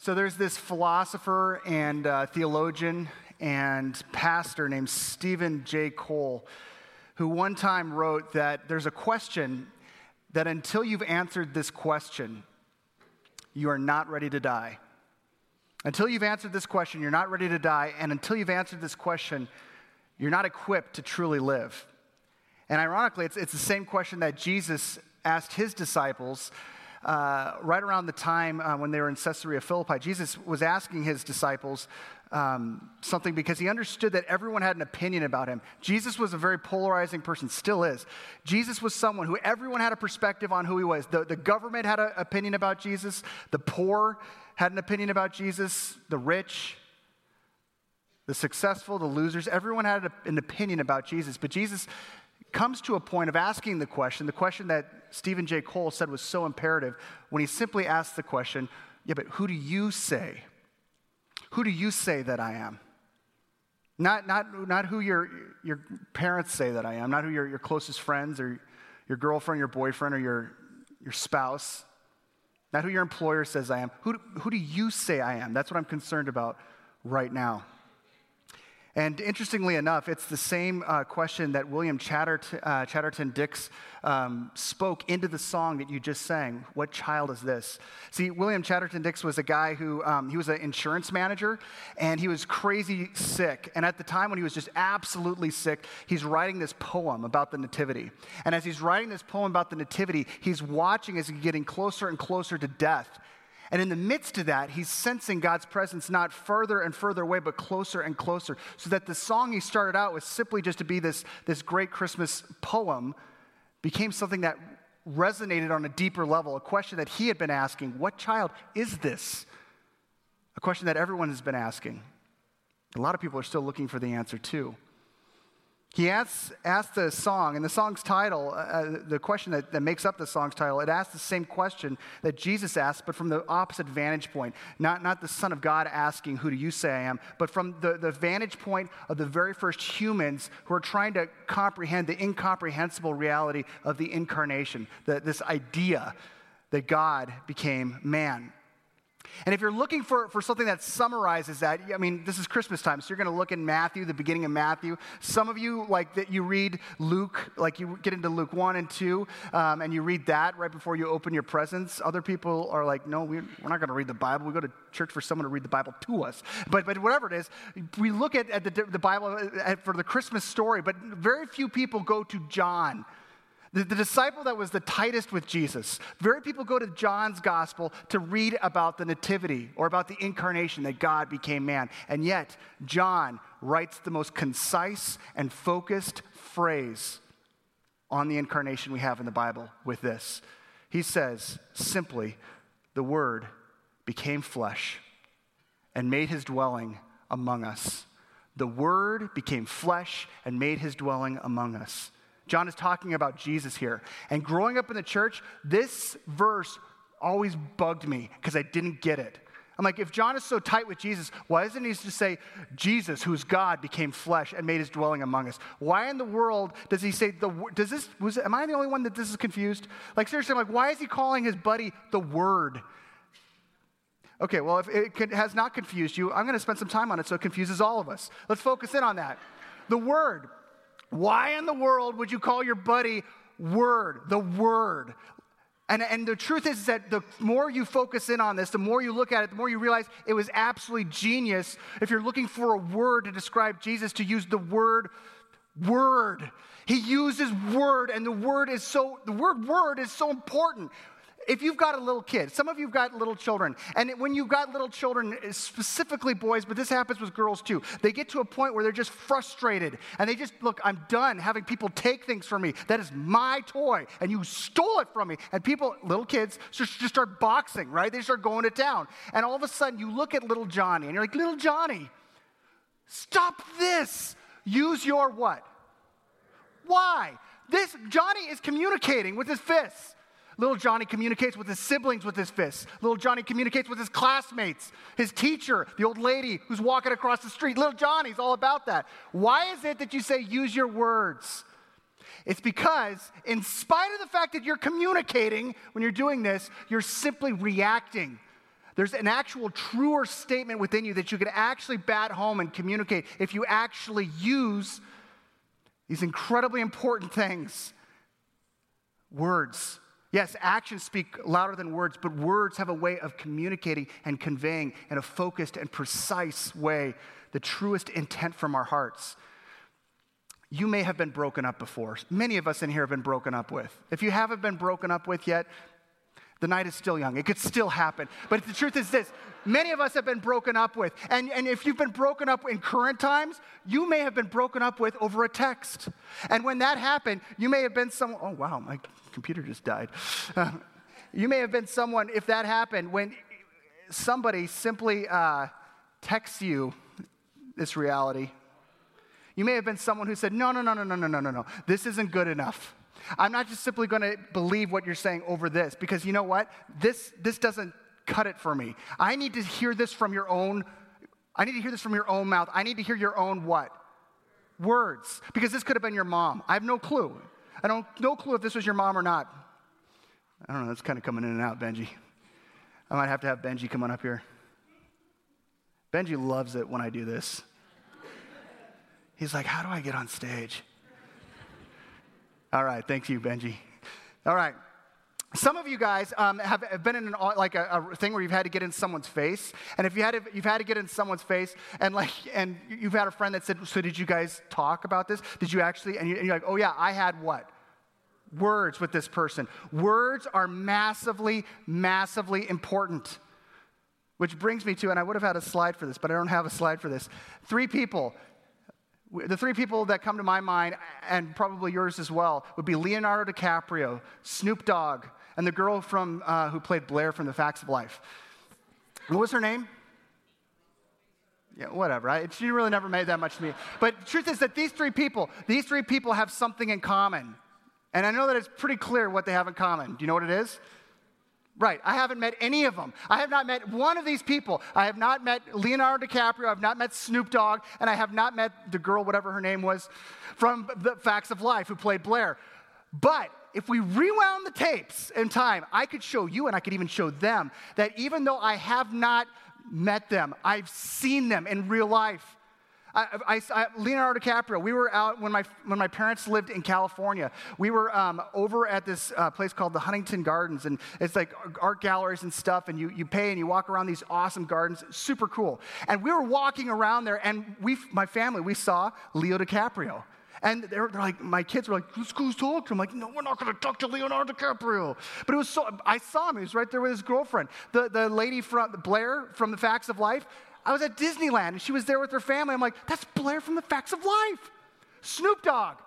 So there's this philosopher and uh, theologian and pastor named Stephen J. Cole who one time wrote that there's a question that until you've answered this question, you are not ready to die. Until you've answered this question, you're not ready to die. And until you've answered this question, you're not equipped to truly live. And ironically, it's, it's the same question that Jesus asked his disciples uh, right around the time uh, when they were in Caesarea Philippi. Jesus was asking his disciples um, something because he understood that everyone had an opinion about him. Jesus was a very polarizing person, still is. Jesus was someone who everyone had a perspective on who he was. The, the government had an opinion about Jesus, the poor had an opinion about Jesus, the rich, the successful, the losers, everyone had an opinion about Jesus. But Jesus comes to a point of asking the question, the question that Stephen J. Cole said was so imperative, when he simply asked the question, Yeah, but who do you say? Who do you say that I am? Not, not, not who your, your parents say that I am, not who your, your closest friends or your girlfriend, your boyfriend, or your, your spouse, not who your employer says I am. Who, who do you say I am? That's what I'm concerned about right now. And interestingly enough, it's the same uh, question that William Chatterton, uh, Chatterton Dix um, spoke into the song that you just sang. What child is this? See, William Chatterton Dix was a guy who, um, he was an insurance manager, and he was crazy sick. And at the time when he was just absolutely sick, he's writing this poem about the Nativity. And as he's writing this poem about the Nativity, he's watching as he's getting closer and closer to death. And in the midst of that, he's sensing God's presence not further and further away, but closer and closer. So that the song he started out with simply just to be this, this great Christmas poem became something that resonated on a deeper level, a question that he had been asking What child is this? A question that everyone has been asking. A lot of people are still looking for the answer, too. He asks, asks the song, and the song's title, uh, uh, the question that, that makes up the song's title, it asks the same question that Jesus asked, but from the opposite vantage point. Not, not the Son of God asking, Who do you say I am? but from the, the vantage point of the very first humans who are trying to comprehend the incomprehensible reality of the incarnation, the, this idea that God became man. And if you're looking for, for something that summarizes that, I mean, this is Christmas time, so you're going to look in Matthew, the beginning of Matthew. Some of you, like that, you read Luke, like you get into Luke 1 and 2, um, and you read that right before you open your presents. Other people are like, no, we're, we're not going to read the Bible. We go to church for someone to read the Bible to us. But, but whatever it is, we look at, at the, the Bible uh, for the Christmas story, but very few people go to John the, the, disciple that was the tightest with Jesus. Very people go to John's gospel to read about the nativity or about the incarnation that God became man. And yet, John writes the most concise and focused phrase on the incarnation we have in the Bible with this. He says simply, the Word became flesh and made his dwelling among us. The Word became flesh and made his dwelling among us. John is talking about Jesus here. And growing up in the church, this verse always bugged me because I didn't get it. I'm like, if John is so tight with Jesus, why doesn't he just say, Jesus, who's God, became flesh and made his dwelling among us? Why in the world does he say, the, does this, was, am I the only one that this is confused? Like, seriously, I'm like, why is he calling his buddy the Word? Okay, well, if it has not confused you, I'm going to spend some time on it so it confuses all of us. Let's focus in on that. The Word. Why in the world would you call your buddy Word, the Word? And, and the truth is that the more you focus in on this, the more you look at it, the more you realize it was absolutely genius if you're looking for a word to describe Jesus to use the word word. He uses word, and the word is so, the word word is so important if you've got a little kid, some of you've got little children, and when you've got little children, specifically boys, but this happens with girls too, they get to a point where they're just frustrated and they just, look, I'm done having people take things from me. That is my toy, and you stole it from me. And people, little kids, just, start boxing, right? They start going to town. And all of a sudden, you look at little Johnny and you're like, little Johnny, stop this. Use your what? Why? This, Johnny is communicating with his fists. Little Johnny communicates with his siblings with his fists. Little Johnny communicates with his classmates, his teacher, the old lady who's walking across the street. Little Johnny's all about that. Why is it that you say use your words? It's because, in spite of the fact that you're communicating when you're doing this, you're simply reacting. There's an actual truer statement within you that you can actually bat home and communicate if you actually use these incredibly important things words. Yes, actions speak louder than words, but words have a way of communicating and conveying in a focused and precise way the truest intent from our hearts. You may have been broken up before. Many of us in here have been broken up with. If you haven't been broken up with yet, the night is still young. It could still happen. But the truth is this many of us have been broken up with. And, and if you've been broken up in current times, you may have been broken up with over a text. And when that happened, you may have been someone, oh, wow, my computer just died. Uh, you may have been someone, if that happened, when somebody simply uh, texts you this reality. You may have been someone who said, no, no, no, no, no, no, no, no, no. This isn't good enough. I'm not just simply going to believe what you're saying over this because you know what? This, this doesn't cut it for me. I need to hear this from your own, I need to hear this from your own mouth. I need to hear your own what? Words. Because this could have been your mom. I have no clue. I don't no clue if this was your mom or not. I don't know, that's kind of coming in and out, Benji. I might have to have Benji come on up here. Benji loves it when I do this. He's like, How do I get on stage? All right, thank you, Benji. All right. Some of you guys um, have, been in an, like a, a, thing where you've had to get in someone's face, and if you had to, you've had to get in someone's face, and like, and you've had a friend that said, "So did you guys talk about this? Did you actually?" And, you, and you're like, "Oh yeah, I had what." Words with this person. Words are massively, massively important. Which brings me to, and I would have had a slide for this, but I don't have a slide for this. Three people the three people that come to my mind, and probably yours as well, would be Leonardo DiCaprio, Snoop Dogg, and the girl from, uh, who played Blair from The Facts of Life. What was her name? Yeah, whatever. Right? She really never made that much to me. But the truth is that these three people, these three people have something in common. And I know that it's pretty clear what they have in common. Do you know what it is? Right. I haven't met any of them. I have not met one of these people. I have not met Leonardo DiCaprio. I have not met Snoop Dogg. And I have not met the girl, whatever her name was, from The Facts of Life who played Blair. But if we rewound the tapes in time, I could show you and I could even show them that even though I have not met them, I've seen them in real life. I, I, I, Leonardo DiCaprio, we were out when my, when my parents lived in California. We were um, over at this uh, place called the Huntington Gardens, and it's like art galleries and stuff, and you, you pay and you walk around these awesome gardens. Super cool. And we were walking around there, and we, my family, we saw Leo DiCaprio. And they're, they're, like, my kids were like, who's, who's talking to him? I'm like, no, we're not going to talk to Leonardo DiCaprio. But it was so, I saw him. He was right there with his girlfriend. The, the lady from, Blair from The Facts of Life, I was at Disneyland and she was there with her family. I'm like, that's Blair from the Facts of Life. Snoop Dogg.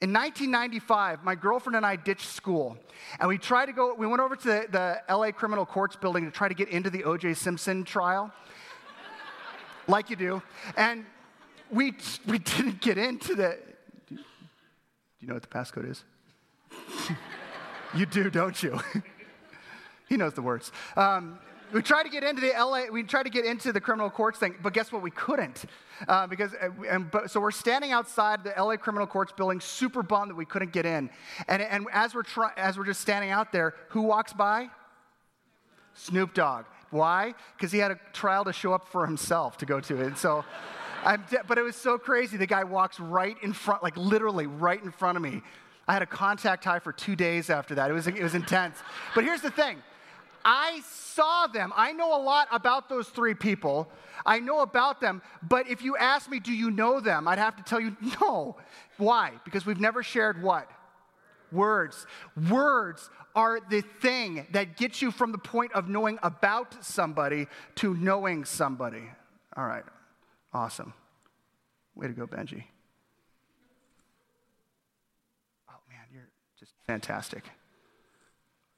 In 1995, my girlfriend and I ditched school, and we tried to go. We went over to the, the LA Criminal Courts building to try to get into the O.J. Simpson trial, like you do, and we we didn't get into the. Do you know what the passcode is? you do, don't you? he knows the words. Um, we tried to get into the LA, we tried to get into the criminal courts thing, but guess what? We couldn't. Uh, because, uh, and, but, so we're standing outside the LA criminal courts building, super bummed that we couldn't get in. And, and as, we're try, as we're just standing out there, who walks by? Snoop Dogg. Why? Because he had a trial to show up for himself to go to. And so, I'm de- but it was so crazy. The guy walks right in front, like literally right in front of me. I had a contact high for two days after that. It was, it was intense. But here's the thing I saw them. I know a lot about those three people. I know about them. But if you ask me, do you know them? I'd have to tell you, no. Why? Because we've never shared what? Words. Words are the thing that gets you from the point of knowing about somebody to knowing somebody. All right. Awesome. Way to go, Benji. Oh, man, you're just fantastic.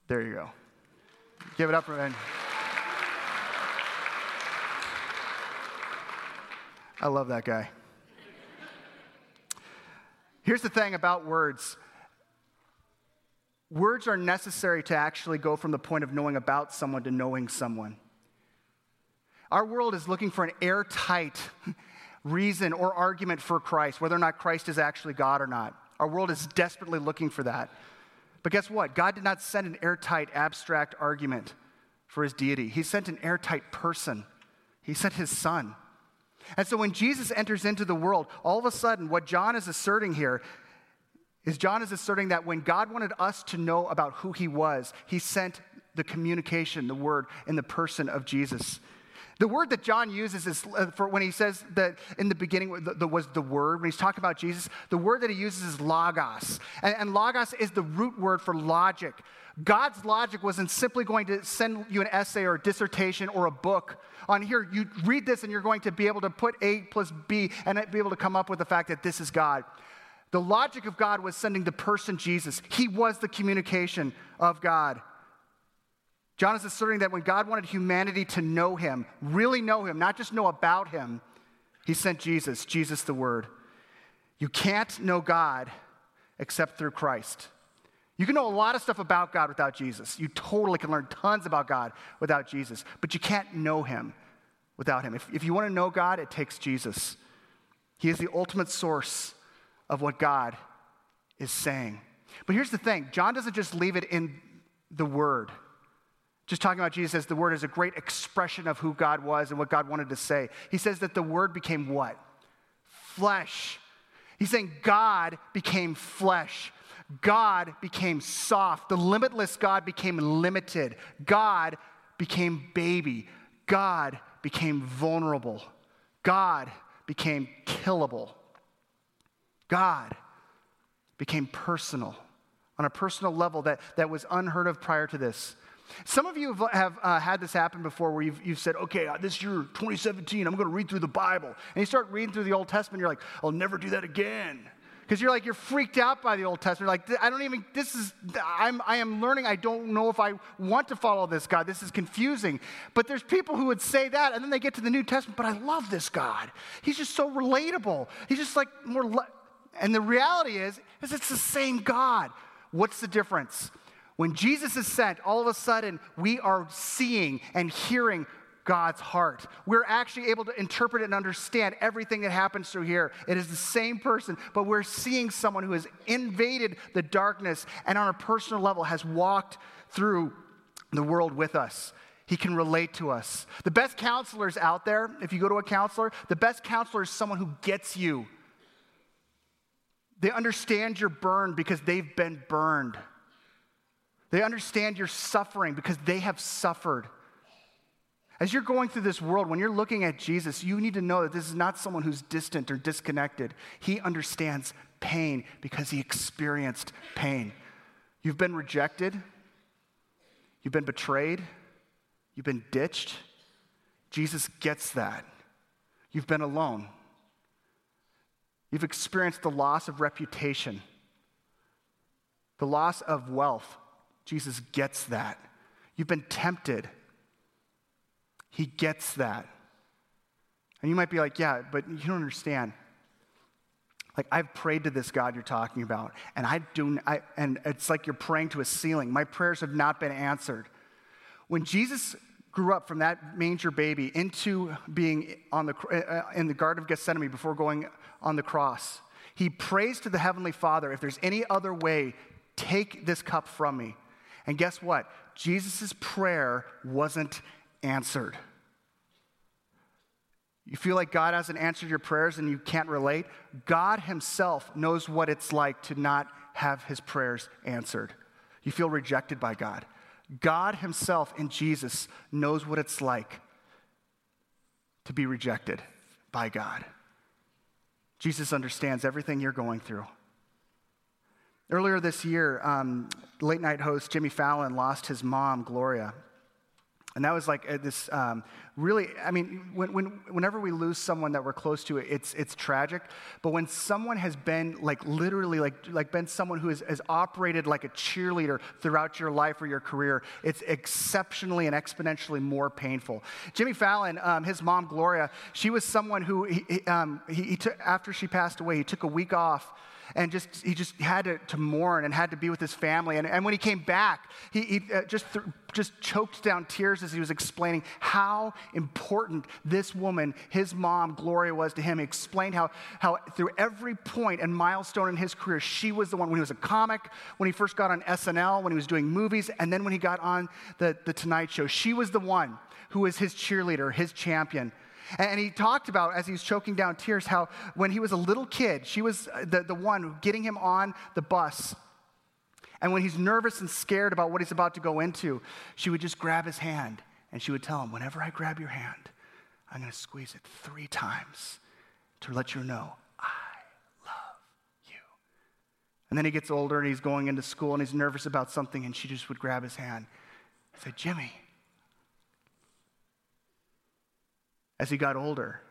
There you go. Give it up for. I love that guy. Here's the thing about words words are necessary to actually go from the point of knowing about someone to knowing someone. Our world is looking for an airtight reason or argument for Christ, whether or not Christ is actually God or not. Our world is desperately looking for that. But guess what? God did not send an airtight, abstract argument for his deity. He sent an airtight person, he sent his son. And so when Jesus enters into the world, all of a sudden, what John is asserting here is John is asserting that when God wanted us to know about who he was, he sent the communication, the word, in the person of Jesus. The word that John uses is uh, for when he says that in the beginning was the word, when he's talking about Jesus, the word that he uses is logos. And, and logos is the root word for logic. God's logic wasn't simply going to send you an essay or a dissertation or a book on here. You read this and you're going to be able to put A plus B and be able to come up with the fact that this is God. The logic of God was sending the person Jesus. He was the communication of God. John is asserting that when God wanted humanity to know him, really know him, not just know about him, he sent Jesus, Jesus the Word. You can't know God except through Christ. You can know a lot of stuff about God without Jesus. You totally can learn tons about God without Jesus, but you can't know him without him. If, if you want to know God, it takes Jesus. He is the ultimate source of what God is saying. But here's the thing John doesn't just leave it in the Word just talking about Jesus as the Word is a great expression of who God was and what God wanted to say. He says that the Word became what? Flesh. He's saying God became flesh. God became soft. The limitless God became limited. God became baby. God became vulnerable. God became killable. God became personal on a personal level that, that was unheard of prior to this. Some of you have, have uh, had this happen before where you've, you've said, okay, uh, this year, 2017, I'm going to read through the Bible. And you start reading through the Old Testament, you're like, I'll never do that again. Because you're like, you're freaked out by the Old Testament. Like, I don't even, this is, I'm, I am learning. I don't know if I want to follow this God. This is confusing. But there's people who would say that, and then they get to the New Testament, but I love this God. He's just so relatable. He's just like more, le-. and the reality is, is it's the same God. What's the difference? When Jesus is sent, all of a sudden we are seeing and hearing God's heart. We're actually able to interpret and understand everything that happens through here. It is the same person, but we're seeing someone who has invaded the darkness and on a personal level has walked through the world with us. He can relate to us. The best counselors out there, if you go to a counselor, the best counselor is someone who gets you. They understand your burn because they've been burned. They understand your suffering because they have suffered. As you're going through this world, when you're looking at Jesus, you need to know that this is not someone who's distant or disconnected. He understands pain because he experienced pain. You've been rejected, you've been betrayed, you've been ditched. Jesus gets that. You've been alone. You've experienced the loss of reputation, the loss of wealth, Jesus gets that. You've been tempted. He gets that. And you might be like, yeah, but you don't understand. Like I've prayed to this God you're talking about, and I do, I, and it's like you're praying to a ceiling. My prayers have not been answered. When Jesus grew up from that manger baby into being on the, uh, in the Garden of Gethsemane before going on the cross, he prays to the Heavenly Father, if there's any other way, take this cup from me. And guess what? Jesus' prayer wasn't answered. You feel like God hasn't answered your prayers and you can't relate? God Himself knows what it's like to not have His prayers answered. You feel rejected by God. God Himself in Jesus knows what it's like to be rejected by God. Jesus understands everything you're going through. Earlier this year, um, late night host Jimmy Fallon lost his mom, Gloria. And that was like uh, this um, really, I mean, when, when, whenever we lose someone that we're close to, it's, it's tragic. But when someone has been like literally, like, like been someone who has, has operated like a cheerleader throughout your life or your career, it's exceptionally and exponentially more painful. Jimmy Fallon, um, his mom, Gloria, she was someone who, he, um, he, he took, after she passed away, he took a week off and just he just had to, to mourn and had to be with his family. And, and when he came back, he, he uh, just, th- just choked down tears as he was explaining how important this woman, his mom, Gloria, was to him. He explained how, how through every point and milestone in his career, she was the one when he was a comic, when he first got on SNL, when he was doing movies, and then when he got on the, the Tonight Show. She was the one who was his cheerleader, his champion. And he talked about, as he was choking down tears, how when he was a little kid, she was uh, the, the one getting him on the bus. And when he's nervous and scared about what he's about to go into, she would just grab his hand and she would tell him, Whenever I grab your hand, I'm going to squeeze it three times to let you know I love you. And then he gets older and he's going into school and he's nervous about something, and she just would grab his hand and say, Jimmy, as he got older.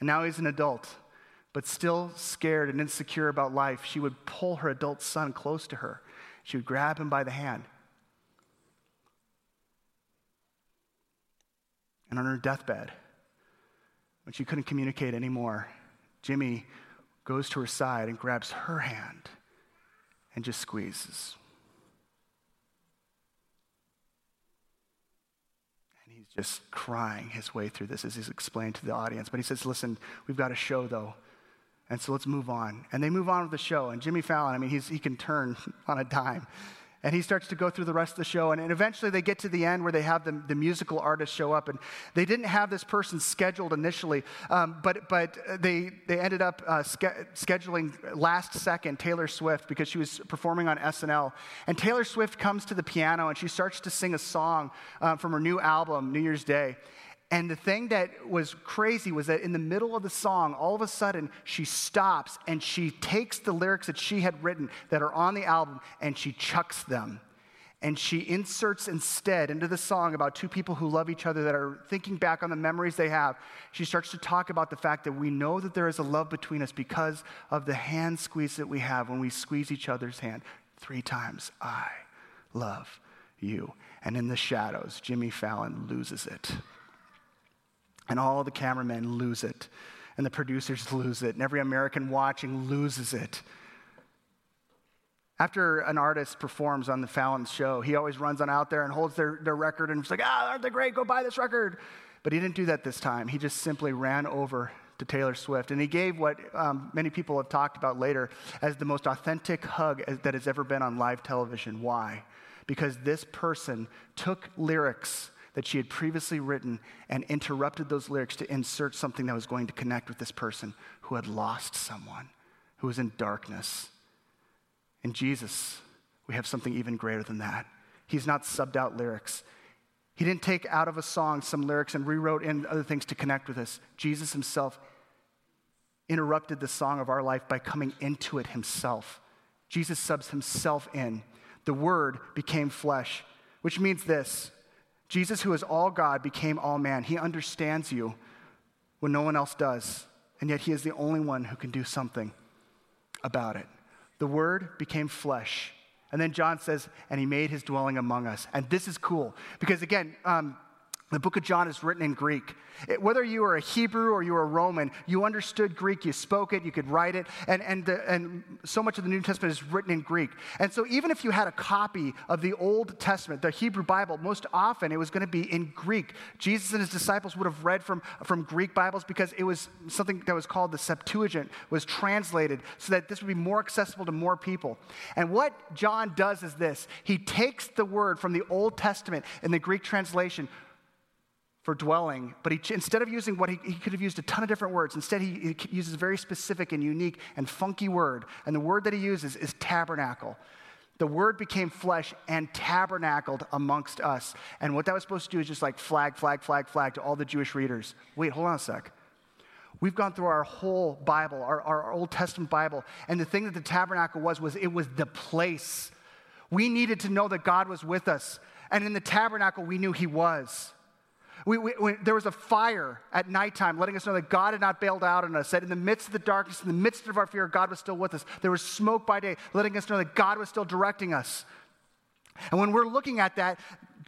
And now he's an adult, but still scared and insecure about life. She would pull her adult son close to her. She would grab him by the hand. And on her deathbed, when she couldn't communicate anymore, Jimmy goes to her side and grabs her hand and just squeezes. Just crying his way through this as he's explained to the audience. But he says, Listen, we've got a show though. And so let's move on. And they move on with the show. And Jimmy Fallon, I mean, he can turn on a dime. And he starts to go through the rest of the show. And, and eventually they get to the end where they have the, the musical artist show up. And they didn't have this person scheduled initially, um, but, but they, they ended up uh, ske- scheduling last second Taylor Swift because she was performing on SNL. And Taylor Swift comes to the piano and she starts to sing a song uh, from her new album, New Year's Day. And the thing that was crazy was that in the middle of the song, all of a sudden, she stops and she takes the lyrics that she had written that are on the album and she chucks them. And she inserts instead into the song about two people who love each other that are thinking back on the memories they have. She starts to talk about the fact that we know that there is a love between us because of the hand squeeze that we have when we squeeze each other's hand. Three times, I love you. And in the shadows, Jimmy Fallon loses it. And all the cameramen lose it. And the producers lose it. And every American watching loses it. After an artist performs on the Fallon show, he always runs on out there and holds their, their record and is like, ah, aren't they great? Go buy this record. But he didn't do that this time. He just simply ran over to Taylor Swift. And he gave what um, many people have talked about later as the most authentic hug that has ever been on live television. Why? Because this person took lyrics that she had previously written and interrupted those lyrics to insert something that was going to connect with this person who had lost someone, who was in darkness. In Jesus, we have something even greater than that. He's not subbed out lyrics. He didn't take out of a song some lyrics and rewrote in other things to connect with us. Jesus himself interrupted the song of our life by coming into it himself. Jesus subs himself in. The Word became flesh, which means this Jesus, who is all God, became all man. He understands you when no one else does, and yet he is the only one who can do something about it. The Word became flesh. And then John says, and he made his dwelling among us. And this is cool because, again, um, the book of John is written in Greek. It, whether you were a Hebrew or you were a Roman, you understood Greek, you spoke it, you could write it, and, and, the, and so much of the New Testament is written in Greek. And so, even if you had a copy of the Old Testament, the Hebrew Bible, most often it was going to be in Greek. Jesus and his disciples would have read from, from Greek Bibles because it was something that was called the Septuagint, was translated so that this would be more accessible to more people. And what John does is this he takes the word from the Old Testament in the Greek translation for dwelling, but he, instead of using what he, he, could have used a ton of different words, instead he, he uses a very specific and unique and funky word. And the word that he uses is tabernacle. The word became flesh and tabernacled amongst us. And what that was supposed to do is just like flag, flag, flag, flag to all the Jewish readers. Wait, hold on a sec. We've gone through our whole Bible, our, our Old Testament Bible, and the thing that the tabernacle was, was it was the place. We needed to know that God was with us. And in the tabernacle, we knew he was. We, we, there was a fire at nighttime letting us know that God had not bailed out on us, that in the midst of the darkness, in the midst of our fear, God was still with us. There was smoke by day letting us know that God was still directing us. And when we're looking at that,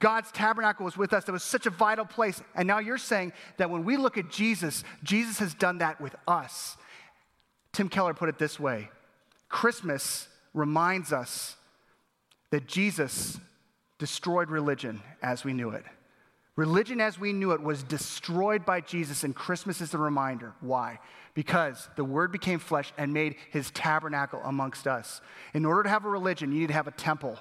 God's tabernacle was with us. That was such a vital place. And now you're saying that when we look at Jesus, Jesus has done that with us. Tim Keller put it this way Christmas reminds us that Jesus destroyed religion as we knew it. Religion as we knew it was destroyed by Jesus, and Christmas is the reminder. Why? Because the Word became flesh and made his tabernacle amongst us. In order to have a religion, you need to have a temple,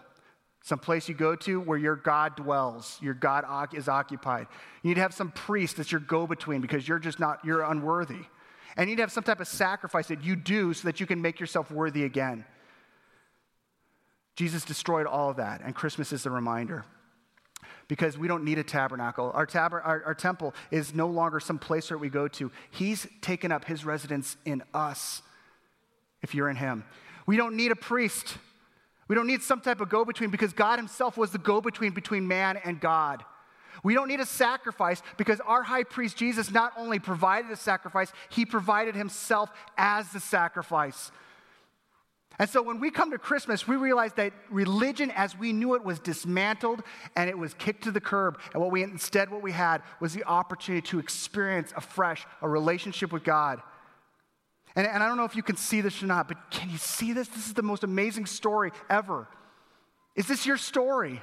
some place you go to where your God dwells, your God is occupied. You need to have some priest that's your go between because you're just not, you're unworthy. And you need to have some type of sacrifice that you do so that you can make yourself worthy again. Jesus destroyed all of that, and Christmas is the reminder because we don't need a tabernacle. Our, tab- our, our, temple is no longer some place where we go to. He's taken up his residence in us if you're in him. We don't need a priest. We don't need some type of go between because God himself was the go between between man and God. We don't need a sacrifice because our high priest Jesus not only provided a sacrifice, he provided himself as the sacrifice. And so when we come to Christmas, we realize that religion as we knew it was dismantled and it was kicked to the curb. And what we instead what we had was the opportunity to experience afresh a relationship with God. And, and I don't know if you can see this or not, but can you see this? This is the most amazing story ever. Is this your story?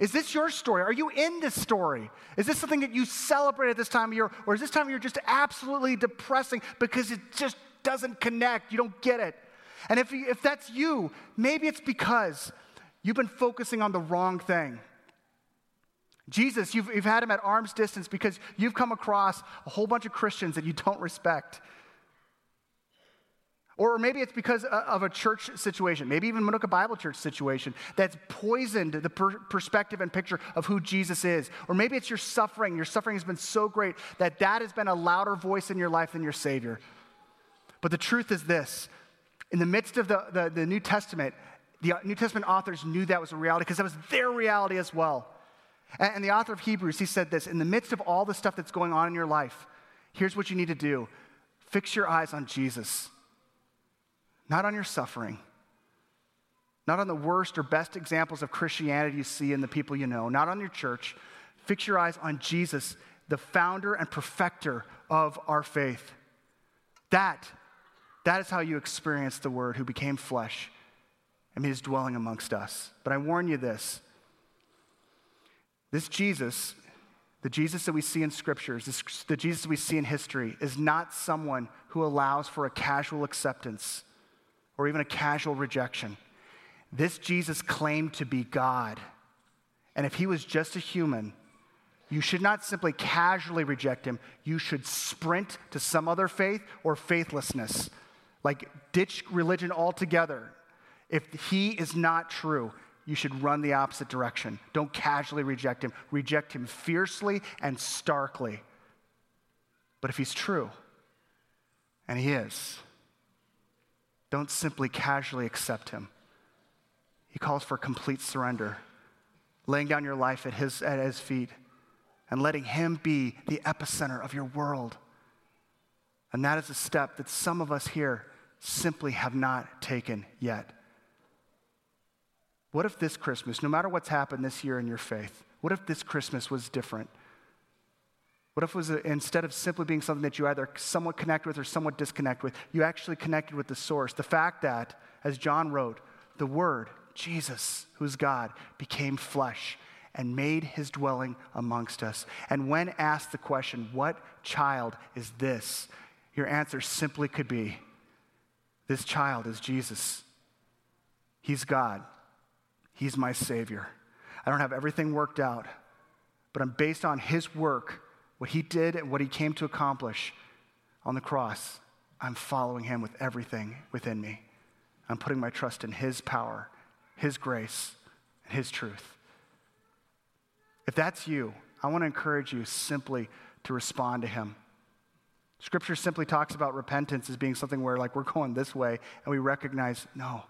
Is this your story? Are you in this story? Is this something that you celebrate at this time of year? Or is this time of year just absolutely depressing because it just doesn't connect? You don't get it. And if, if that's you, maybe it's because you've been focusing on the wrong thing. Jesus, you've, you've had him at arm's distance because you've come across a whole bunch of Christians that you don't respect. Or maybe it's because of a church situation, maybe even Manuka Bible Church situation that's poisoned the per- perspective and picture of who Jesus is. Or maybe it's your suffering. Your suffering has been so great that that has been a louder voice in your life than your Savior. But the truth is this in the midst of the, the, the New Testament, the New Testament authors knew that was a reality because that was their reality as well. And, and the author of Hebrews, he said this in the midst of all the stuff that's going on in your life, here's what you need to do fix your eyes on Jesus, not on your suffering. Not on the worst or best examples of Christianity you see in the people you know, not on your church. Fix your eyes on Jesus, the founder and perfecter of our faith. That that is how you experience the Word who became flesh and is dwelling amongst us. But I warn you this this Jesus, the Jesus that we see in scriptures, this, the Jesus that we see in history, is not someone who allows for a casual acceptance or even a casual rejection. This Jesus claimed to be God. And if he was just a human, you should not simply casually reject him. You should sprint to some other faith or faithlessness. Like, ditch religion altogether. If he is not true, you should run the opposite direction. Don't casually reject him, reject him fiercely and starkly. But if he's true, and he is, don't simply casually accept him. He calls for complete surrender, laying down your life at his, at his feet and letting him be the epicenter of your world. And that is a step that some of us here simply have not taken yet. What if this Christmas, no matter what's happened this year in your faith, what if this Christmas was different? What if it was a, instead of simply being something that you either somewhat connect with or somewhat disconnect with, you actually connected with the source? The fact that, as John wrote, the Word, Jesus, who's God, became flesh and made his dwelling amongst us. And when asked the question, What child is this? Your answer simply could be, this child is Jesus. He's God. He's my Savior. I don't have everything worked out, but I'm based on His work, what He did and what He came to accomplish on the cross. I'm following Him with everything within me. I'm putting my trust in His power, His grace, and His truth. If that's you, I want to encourage you simply to respond to Him. Scripture simply talks about repentance as being something where, like, we're going this way and we recognize, no,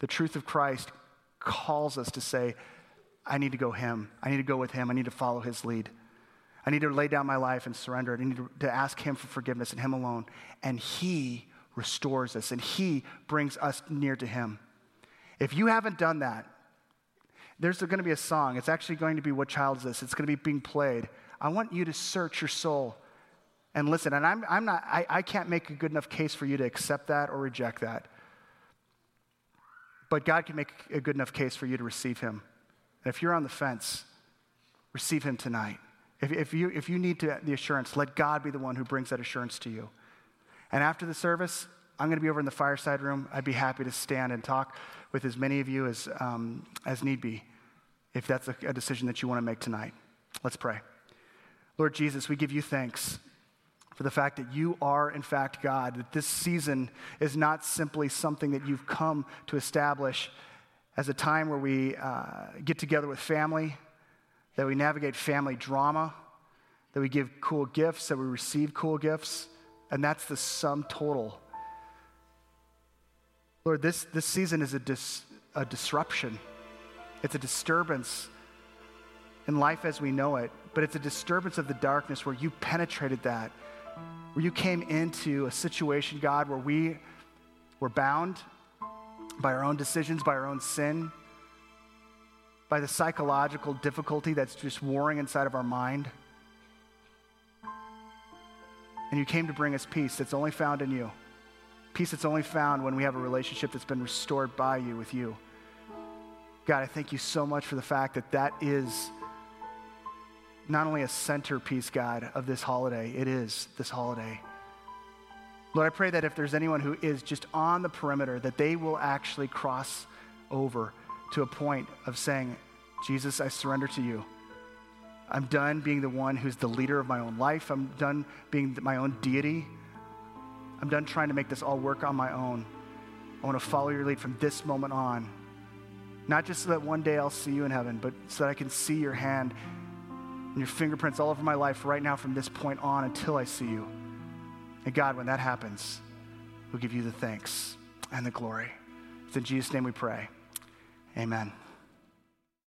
the truth of Christ calls us to say, I need to go Him. I need to go with Him. I need to follow His lead. I need to lay down my life and surrender it. I need to, ask Him for forgiveness and Him alone. And He restores us and He brings us near to Him. If you haven't done that, there's going to be a song. It's actually going to be What Child Is This? It's going to be being played. I want you to search your soul and listen, and I'm, I'm not, I, I can't make a good enough case for you to accept that or reject that. But God can make a good enough case for you to receive him. And if you're on the fence, receive him tonight. If, if, you, if you need to, the assurance, let God be the one who brings that assurance to you. And after the service, I'm going to be over in the fireside room. I'd be happy to stand and talk with as many of you as, um, as need be, if that's a, a decision that you want to make tonight. Let's pray. Lord Jesus, we give you thanks for the fact that you are, in fact, God, that this season is not simply something that you've come to establish as a time where we uh, get together with family, that we navigate family drama, that we give cool gifts, that we receive cool gifts, and that's the sum total. Lord, this, this season is a, dis, a disruption, it's a disturbance in life as we know it, but it's a disturbance of the darkness where you penetrated that where you came into a situation, God, where we were bound by our own decisions, by our own sin, by the psychological difficulty that's just warring inside of our mind. And you came to bring us peace that's only found in you. Peace that's only found when we have a relationship that's been restored by you with you. God, I thank you so much for the fact that that is not only a centerpiece, God, of this holiday, it is this holiday. Lord, I pray that if there's anyone who is just on the perimeter, that they will actually cross over to a point of saying, Jesus, I surrender to you. I'm done being the one who's the leader of my own life. I'm done being my own deity. I'm done trying to make this all work on my own. I want to follow your lead from this moment on. Not just so that one day I'll see you in heaven, but so that I can see your hand and your fingerprints all over my life right now from this point on until I see you. And God, when that happens, we'll give you the thanks and the glory. It's in Jesus' name we pray. Amen.